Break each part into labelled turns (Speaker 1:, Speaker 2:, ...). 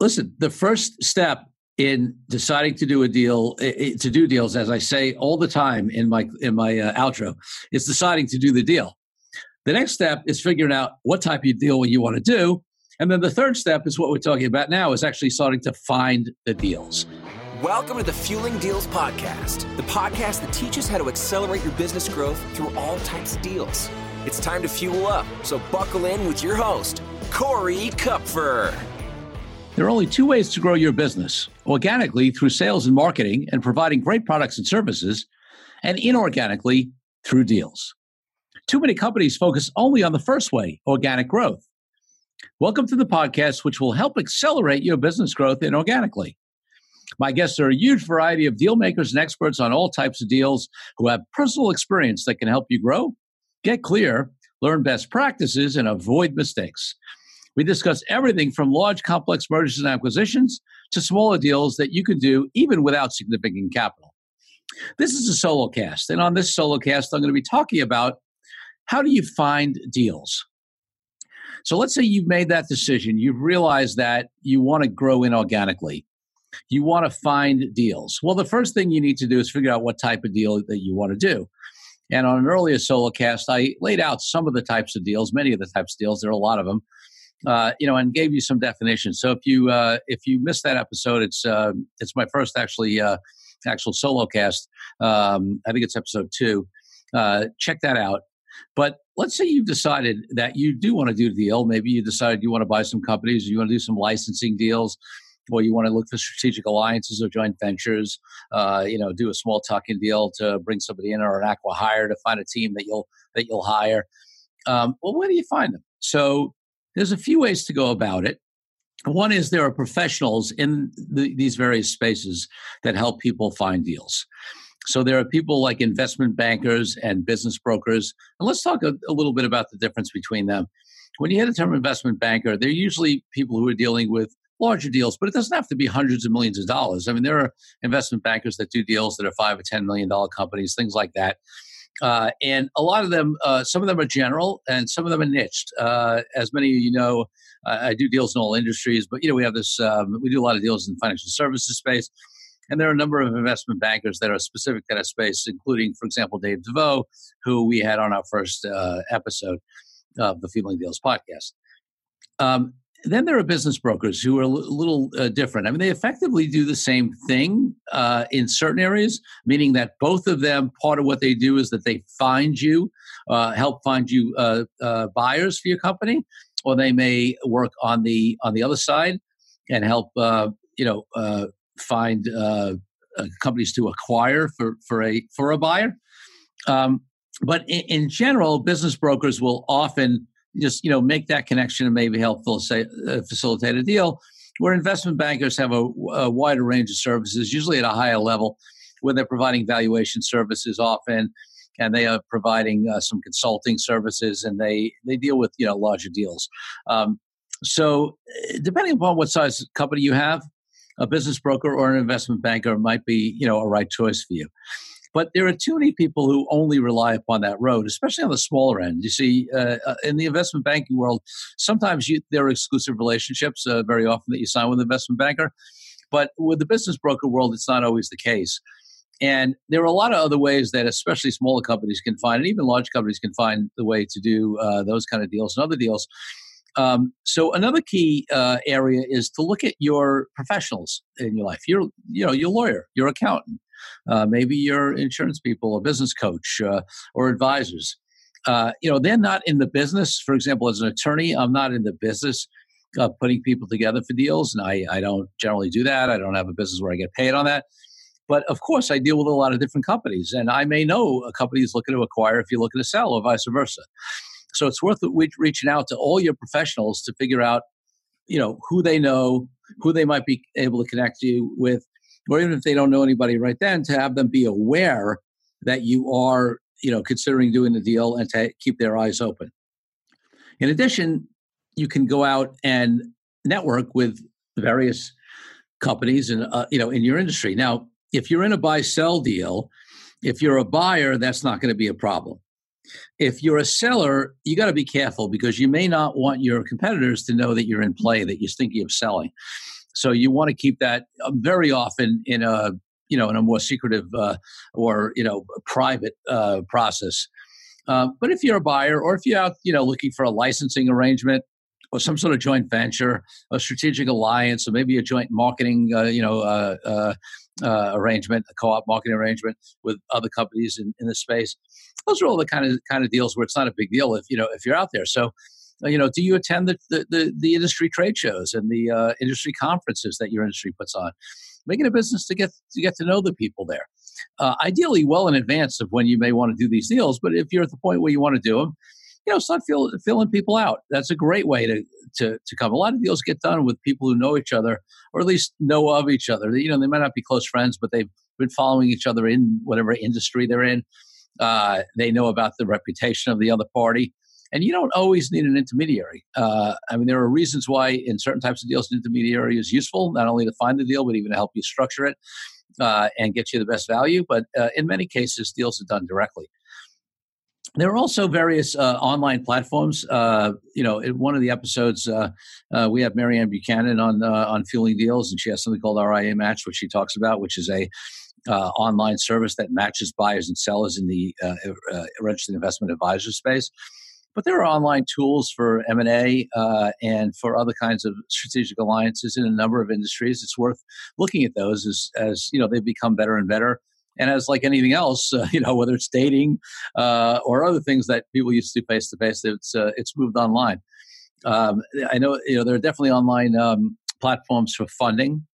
Speaker 1: listen, the first step in deciding to do a deal to do deals as i say all the time in my in my uh, outro is deciding to do the deal. The next step is figuring out what type of deal you want to do and then the third step is what we're talking about now is actually starting to find the deals.
Speaker 2: Welcome to the fueling deals podcast the podcast that teaches how to accelerate your business growth through all types of deals. It's time to fuel up so buckle in with your host corey kupfer
Speaker 1: there are only two ways to grow your business organically through sales and marketing and providing great products and services, and inorganically through deals. Too many companies focus only on the first way, organic growth. Welcome to the podcast, which will help accelerate your business growth inorganically. My guests are a huge variety of deal makers and experts on all types of deals who have personal experience that can help you grow, get clear, learn best practices, and avoid mistakes. We discuss everything from large, complex mergers and acquisitions to smaller deals that you can do even without significant capital. This is a solo cast, and on this solo cast, I'm going to be talking about how do you find deals. So let's say you've made that decision, you've realized that you want to grow inorganically. You want to find deals. Well, the first thing you need to do is figure out what type of deal that you want to do. And on an earlier solo cast, I laid out some of the types of deals, many of the types of deals. There are a lot of them uh, you know, and gave you some definitions. So if you uh, if you missed that episode, it's uh, it's my first actually uh, actual solo cast. Um, I think it's episode two. Uh, check that out. But let's say you've decided that you do want to do the deal. Maybe you decided you want to buy some companies, or you want to do some licensing deals, or you want to look for strategic alliances or joint ventures. Uh, you know, do a small tuck-in deal to bring somebody in, or an acqui-hire to find a team that you'll that you'll hire. Um, well, where do you find them? So there's a few ways to go about it. One is there are professionals in the, these various spaces that help people find deals. So there are people like investment bankers and business brokers. And let's talk a, a little bit about the difference between them. When you hear the term investment banker, they're usually people who are dealing with larger deals, but it doesn't have to be hundreds of millions of dollars. I mean, there are investment bankers that do deals that are five or ten million dollar companies, things like that. Uh, and a lot of them, uh, some of them are general and some of them are niched. Uh, as many of you know, I do deals in all industries, but you know we have this. Um, we do a lot of deals in the financial services space, and there are a number of investment bankers that are specific to that space, including, for example, Dave DeVoe, who we had on our first uh, episode of the Fueling Deals podcast. Um, then there are business brokers who are a little uh, different. I mean, they effectively do the same thing uh, in certain areas, meaning that both of them, part of what they do is that they find you, uh, help find you uh, uh, buyers for your company, or they may work on the on the other side and help uh, you know find companies to acquire for for a for a buyer. Um, but in, in general, business brokers will often just you know make that connection and maybe help facilitate, uh, facilitate a deal. Where investment bankers have a, a, wider range of services, usually at a higher level, where they're providing valuation services often, and they are providing uh, some consulting services, and they they deal with you know larger deals. Um, so, uh, depending upon what size company you have, a business broker or an investment banker might be you know a right choice for you. But there are too many people who only rely upon that road, especially on the smaller end. You see, uh, uh, in the investment banking world, sometimes you, there are exclusive relationships uh, very often that you sign with an investment banker. But with the business broker world, it's not always the case. And there are a lot of other ways that, especially smaller companies, can find, and even large companies can find the way to do uh, those kind of deals and other deals. Um, so another key uh, area is to look at your professionals in your life. You're, you know, your lawyer, your accountant, uh, maybe your insurance people, a business coach, uh, or advisors. Uh, you know, they're not in the business. For example, as an attorney, I'm not in the business of putting people together for deals, and I, I don't generally do that. I don't have a business where I get paid on that. But of course, I deal with a lot of different companies, and I may know a company is looking to acquire if you're looking to sell, or vice versa. So it's worth reaching out to all your professionals to figure out, you know, who they know, who they might be able to connect you with, or even if they don't know anybody right then, to have them be aware that you are, you know, considering doing the deal and to keep their eyes open. In addition, you can go out and network with various companies and uh, you know in your industry. Now, if you're in a buy sell deal, if you're a buyer, that's not going to be a problem. If you're a seller, you got to be careful because you may not want your competitors to know that you're in play, that you're thinking of selling. So you want to keep that uh, very often in a you know in a more secretive uh, or you know private uh, process. Uh, but if you're a buyer or if you're out you know looking for a licensing arrangement or some sort of joint venture, a strategic alliance, or maybe a joint marketing uh, you know uh, arrangement, a co-op marketing arrangement with other companies in, in the space. Those are all the kind of kind of deals where it's not a big deal if you know if you're out there. So you know, do you attend the, the, the, the industry trade shows and the uh, industry conferences that your industry puts on? Make it a business to get to get to know the people there. Uh, ideally, well in advance of when you may want to do these deals. But if you're at the point where you want to do them, you know, start fill, filling people out. That's a great way to, to to come. A lot of deals get done with people who know each other, or at least know of each other. You know, they might not be close friends, but they've been following each other in whatever industry they're in. Uh, they know about the reputation of the other party. And you don't always need an intermediary. Uh, I mean, there are reasons why in certain types of deals, an intermediary is useful, not only to find the deal, but even to help you structure it uh, and get you the best value. But uh, in many cases, deals are done directly. There are also various uh, online platforms. Uh, you know, in one of the episodes, uh, we have Marianne Buchanan on on Fueling Deals, and she has something called RIA Match, which she talks about, which is a uh, online service that matches buyers and sellers in the uh, uh, registered investment advisor space. But there are online tools for M and A uh, and for other kinds of strategic alliances in a number of industries. It's worth looking at those as, as you know they've become better and better. And as like anything else, uh, you know whether it's dating uh, or other things that people used to do face to face, it's uh, it's moved online. Um, I know you know there are definitely online um, platforms for funding.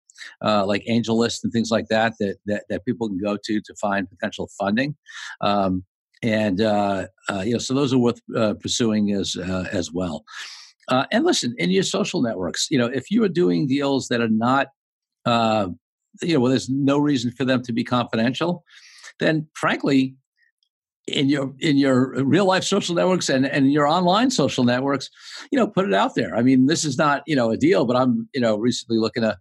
Speaker 1: Uh, like AngelList and things like that, that, that that people can go to to find potential funding. Um, and uh, uh, you know, so those are worth uh, pursuing as uh, as well. Uh, and listen, in your social networks, you know, if you are doing deals that are not, uh, you know, well, there's no reason for them to be confidential, then frankly, in your in your real life social networks and and your online social networks, you know, put it out there. I mean, this is not you know a deal, but I'm you know recently looking to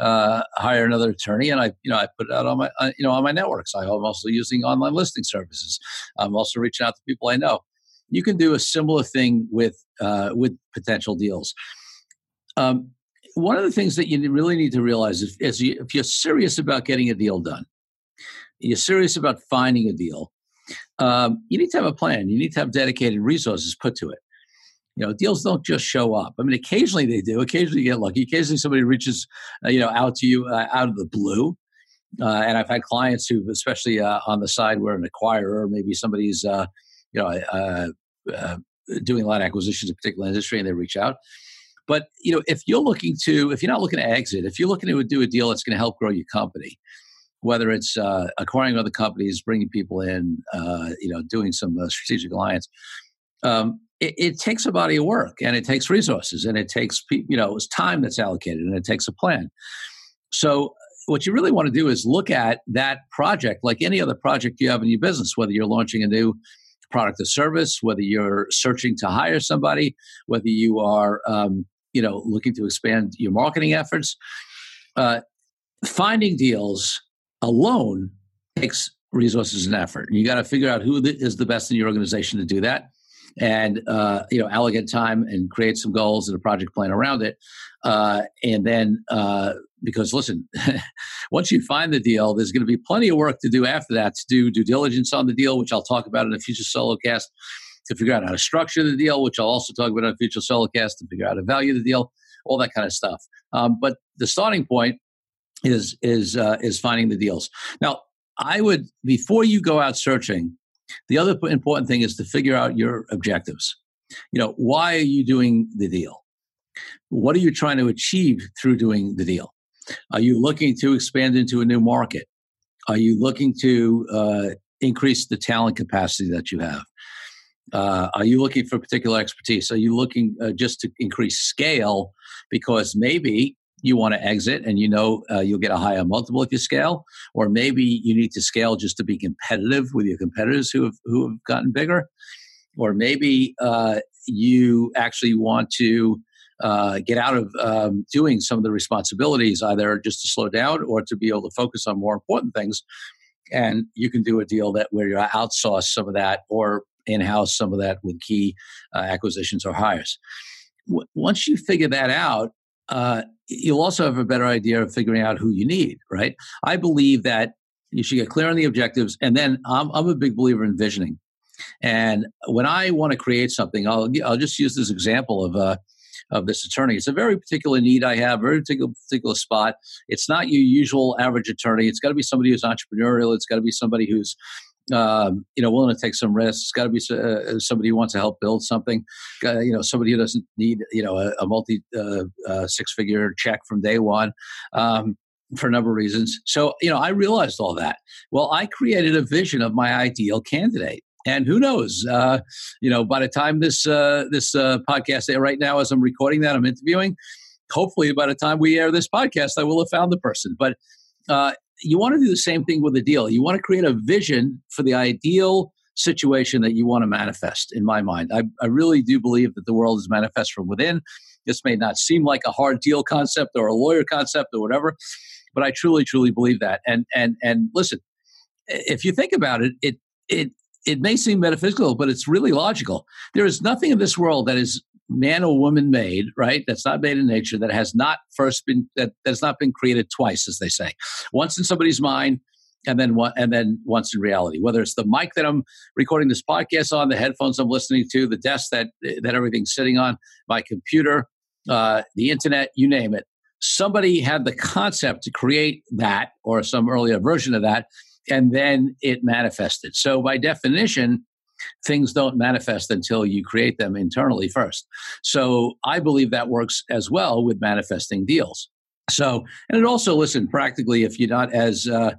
Speaker 1: uh, hire another attorney, and I, you know, I put it out on my, uh, you know, on my networks. I'm also using online listing services. I'm also reaching out to people I know. You can do a similar thing with uh, with potential deals. Um, one of the things that you really need to realize is, is you, if you're serious about getting a deal done, you're serious about finding a deal. Um, you need to have a plan. You need to have dedicated resources put to it. You know, deals don't just show up. I mean, occasionally they do. Occasionally you get lucky. Occasionally somebody reaches, uh, you know, out to you uh, out of the blue. Uh, and I've had clients who, especially uh, on the side where an acquirer, maybe somebody's, uh, you know, uh, doing a lot of acquisitions in a particular industry, and they reach out. But you know, if you're looking to, if you're not looking to exit, if you're looking to do a deal that's going to help grow your company, whether it's acquiring other companies, bringing people in, you know, doing some strategic alliance, um, it, it, takes a body of work and it takes resources and it takes you know it's time that's allocated and it takes a plan. So what you really want to do is look at that project like any other project you have in your business whether you're launching a new product or service whether you're searching to hire somebody whether you are um, you know looking to expand your marketing efforts uh, finding deals alone takes resources and effort. You got to figure out who is the best in your organization to do that and uh, you know allocate time and create some goals and a project plan around it. Uh, and then uh, because listen once you find the deal there's going to be plenty of work to do after that to do due diligence on the deal which i'll talk about in a future solo cast to figure out how to structure the deal which i'll also talk about in a future solo cast to figure out how to value the deal all that kind of stuff. Um, but the starting point is is uh, is finding the deals. Now i would before you go out searching the other important thing is to figure out your objectives. You know, why are you doing the deal? What are you trying to achieve through doing the deal? Are you looking to expand into a new market? Are you looking to uh, increase the talent capacity that you have? Uh, are you looking for particular expertise? Are you looking uh, just to increase scale because maybe you want to exit and you know uh, you'll get a higher multiple if you scale, or maybe you need to scale just to be competitive with your competitors who have who have gotten bigger, or maybe uh, you actually want to uh, get out of um, doing some of the responsibilities, either just to slow down or to be able to focus on more important things. And you can do a deal that where you outsource some of that or in-house some of that with key uh, acquisitions or hires. Once you figure that out, uh, you'll also have a better idea of figuring out who you need, right? I believe that you should get clear on the objectives, and then I'm, I'm a big believer in visioning. And when I want to create something, I'll I'll just use this example of uh, of this attorney. It's a very particular need I have, very particular particular spot. It's not your usual average attorney. It's got to be somebody who's entrepreneurial. It's got to be somebody who's um, you know, willing to take some risks. It's got to be uh, somebody who wants to help build something. Uh, you know, somebody who doesn't need you know a, a multi uh, uh, six figure check from day one. Um, for a number of reasons. So, you know, I realized all that. Well, I created a vision of my ideal candidate. And who knows? Uh, you know, by the time this uh, this podcast right now, as I'm recording that, I'm interviewing. Hopefully, by the time we air this podcast, I will have found the person. But you want to do the same thing with a deal. You want to create a vision for the ideal situation that you want to manifest, in my mind. I, I really do believe that the world is manifest from within. This may not seem like a hard deal concept or a lawyer concept or whatever, but I truly, truly believe that. And and and listen, if you think about it, it it it may seem metaphysical, but it's really logical. There is nothing in this world that is man or woman made, right? That's not made in nature, that has not first been that has not been created twice, as they say. Once in somebody's mind, and then one, and then once in reality. Whether it's the mic that I'm recording this podcast on, the headphones I'm listening to, the desk that that everything's sitting on, my computer, uh, the internet, you name it. Somebody had the concept to create that or some earlier version of that, and then it manifested. So by definition, things don't manifest until you create them internally first. So I believe that works as well with manifesting deals. So, and it also, listen, practically, if you're not as uh,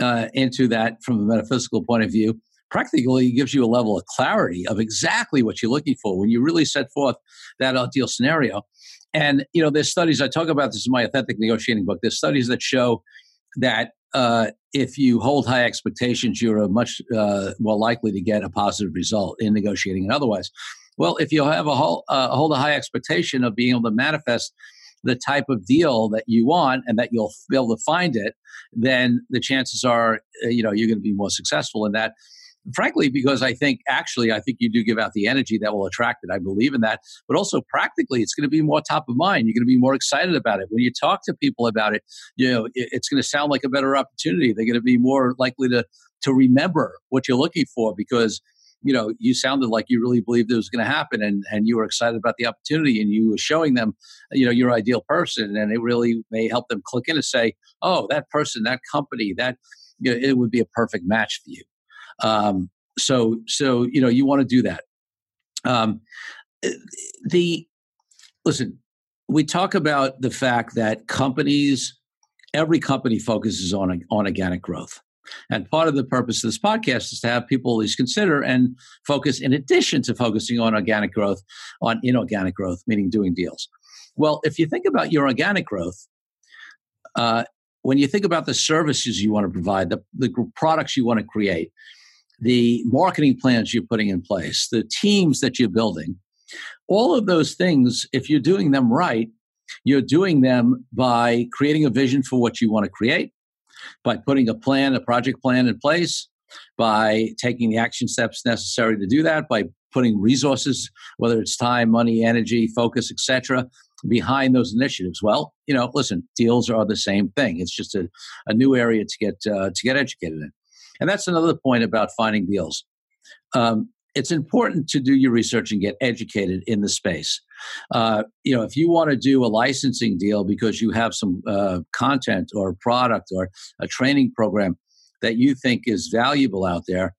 Speaker 1: uh, into that from a metaphysical point of view, practically gives you a level of clarity of exactly what you're looking for when you really set forth that ideal scenario. And, you know, there's studies, I talk about this in my authentic negotiating book, there's studies that show that uh, if you hold high expectations, you're much uh, more likely to get a positive result in negotiating and otherwise. Well, if you have a whole, uh, hold a high expectation of being able to manifest the type of deal that you want and that you'll be able to find it, then the chances are, uh, you know, you're going to be more successful in that frankly, because I think actually, I think you do give out the energy that will attract it. I believe in that. But also practically, it's going to be more top of mind. You're going to be more excited about it. When you talk to people about it, you know, it's going to sound like a better opportunity. They're going to be more likely to, to remember what you're looking for because you know you sounded like you really believed it was going to happen and and you were excited about the opportunity and you were showing them you know your ideal person and it really may help them click in and say oh that person that company that you know, it would be a perfect match for you um, so, so you know, you want to do that. Um, eh, the listen, we talk about the fact that companies, every company focuses on on organic growth. And part of the purpose of this podcast is to have people at least consider and focus, in addition to focusing on organic growth, on inorganic growth, meaning doing deals. Well, if you think about your organic growth, uh, when you think about the services you want to provide, the, the products you want to create, the marketing plans you're putting in place, the teams that you're building, all of those things, if you're doing them right, you're doing them by creating a vision for what you want to create, by putting a plan, a project plan in place, by taking the action steps necessary to do that, by putting resources, whether it's time, money, energy, focus, etc., behind those initiatives. Well, you know, listen, deals are the same thing. It's just a, a new area to get uh, to get educated in. And that's another point about finding deals. Um, it's important to do your research and get educated in the space. Uh, you know, if you want to do a licensing deal because you have some uh, content or product or a training program that you think is valuable out there,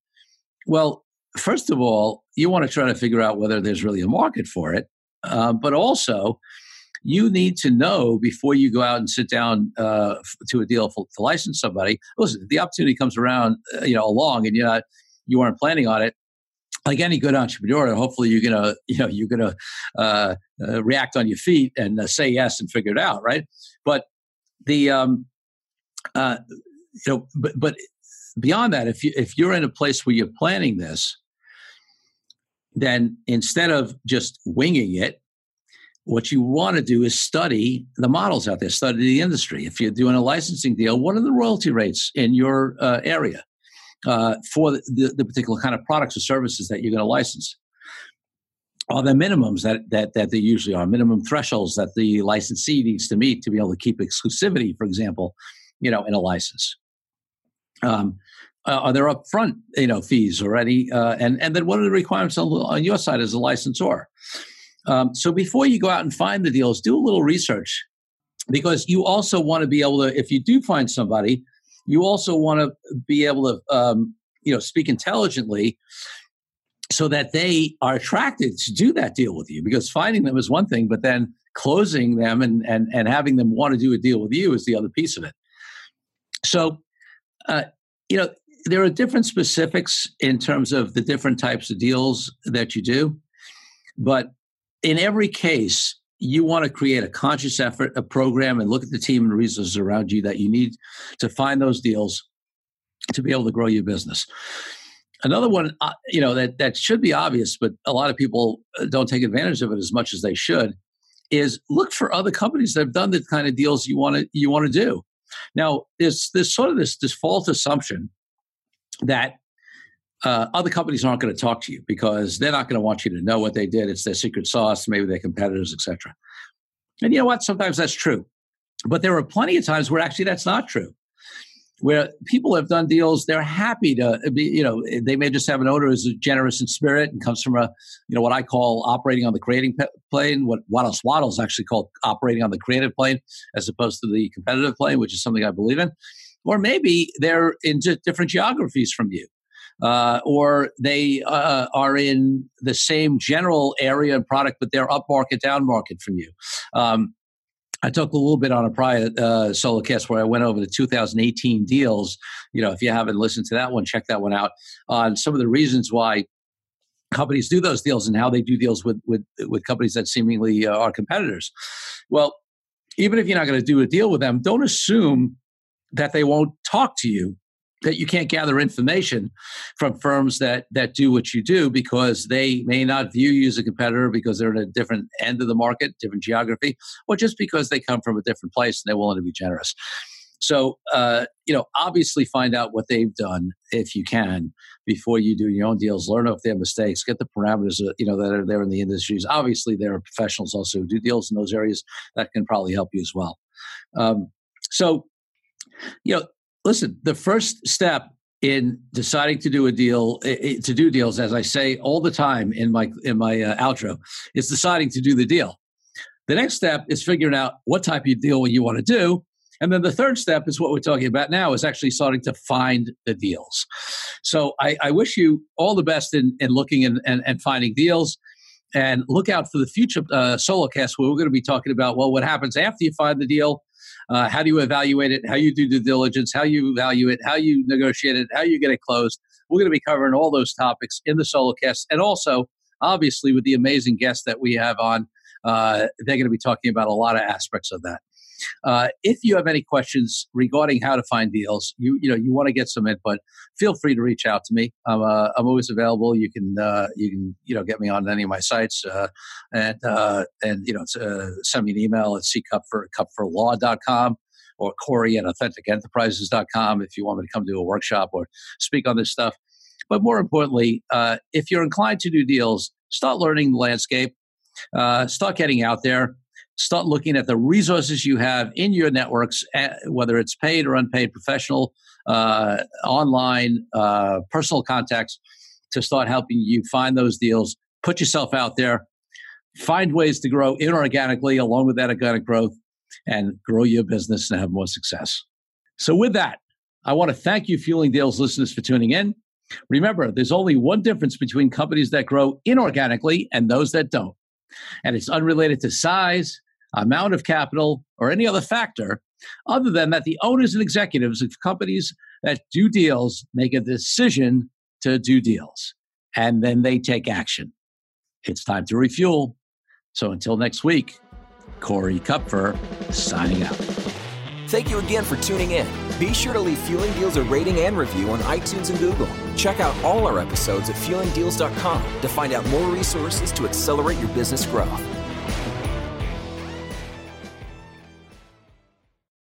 Speaker 1: well, first of all, you want to try to figure out whether there's really a market for it. Uh, but also, you need to know before you go out and sit down uh, to a deal for, to license somebody. Listen, the opportunity comes around, uh, you know, along, and you're not, you weren't planning on it. Like any good entrepreneur, hopefully you're gonna, you know, you're gonna uh, uh react on your feet and uh, say yes and figure it out, right? But the, um, uh, you know, but but beyond that, if you if you're in a place where you're planning this, then instead of just winging it, what you want to do is study the models out there, study the industry. If you're doing a licensing deal, what are the royalty rates in your uh, area uh, for the, the, particular kind of products or services that you're going to license? are there minimums that, that, that they usually are, minimum thresholds that the licensee needs to meet to be able to keep exclusivity, for example, you know, in a license. Um, uh, are there upfront, you know, fees already? Uh, and and then what are the requirements on, on your side as a licensor? Um, so before you go out and find the deals, do a little research because you also want to be able to, if you do find somebody, you also want to be able to, um, you know, speak intelligently so that they are attracted to do that deal with you because finding them is one thing but then closing them and and, and having them want to do a deal with you is the other piece of it. So uh, you know there are different specifics in terms of the different types of deals that you do but in every case you want to create a conscious effort a program and look at the team and resources around you that you need to find those deals to be able to grow your business Another one, uh, you know, that that should be obvious, but a lot of people uh, don't take advantage of it as much as they should. Is look for other companies that have done the kind of deals you want to you want to do. Now, there's there's sort of this this false assumption that uh, other companies aren't going to talk to you because they're not going to want you to know what they did. It's their secret sauce, maybe their competitors, etc. And you know what? Sometimes that's true, but there are plenty of times where actually that's not true where people have done deals, they're happy to be, you know, they may just have an owner who's generous in spirit and comes from a, you know, what I call operating on the creating plane, what Wallace Wattles is actually called operating on the creative plane as opposed to the competitive plane, which is something I believe in. Or maybe they're in different geographies from you. Uh, or they uh, are in the same general area and product, but they're up market, down market from you. Um, I talked a little bit on a prior uh, solo cast where I went over the 2018 deals. You know, if you haven't listened to that one, check that one out on some of the reasons why companies do those deals and how they do deals with with, with companies that seemingly uh, are competitors. Well, even if you're not going to do a deal with them, don't assume that they won't talk to you that you can't gather information from firms that that do what you do because they may not view you as a competitor because they're in a different end of the market, different geography, or just because they come from a different place and they're willing to be generous. So, uh, you know, obviously find out what they've done if you can before you do your own deals. Learn they have mistakes. Get the parameters, uh, you know, that are there in the industries. Obviously, there are professionals also who do deals in those areas that can probably help you as well. Um, so, you know, listen, the first step in deciding to do a deal to do deals as i say all the time in my in my uh, outro is deciding to do the deal. The next step is figuring out what type of deal you want to do and then the third step is what we're talking about now is actually starting to find the deals. So i, I wish you all the best in, in looking and, and, and finding deals and look out for the future uh, solo cast where we're going to be talking about well what happens after you find the deal uh, how do you evaluate it? How you do due diligence? How you value it? How you negotiate it? How you get it closed? We're going to be covering all those topics in the solo cast, and also obviously with the amazing guests that we have on. Uh, they're going to be talking about a lot of aspects of that. Uh, if you have any questions regarding how to find deals, you you know you want to get some input, feel free to reach out to me. I'm uh, I'm always available. You can uh, you can you know get me on any of my sites uh, and uh, and you know uh, send me an email at ccupforcupforlaw.com or Corey at AuthenticEnterprises.com if you want me to come to a workshop or speak on this stuff. But more importantly, if you're inclined to do deals, start learning the landscape. start getting out there start looking at the resources you have in your networks, eh, whether it's paid or unpaid, professional, uh, online, uh, personal contacts, to start helping you find those deals. Put yourself out there, find ways to grow inorganically along with that organic growth, and grow your business and have more success. So, with that, I want to thank you, Fueling Deals listeners, for tuning in. Remember, there's only one difference between companies that grow inorganically and those that don't. And it's unrelated to size, amount of capital, or any other factor, other than that the owners and executives of companies that do deals make a decision to do deals and then they take action. It's time to refuel. So until next week, Corey Kupfer signing out.
Speaker 2: Thank you again for tuning in. Be sure to leave Fueling Deals a rating and review on iTunes and Google. Check out all our episodes at fuelingdeals.com to find out more resources to accelerate your business growth.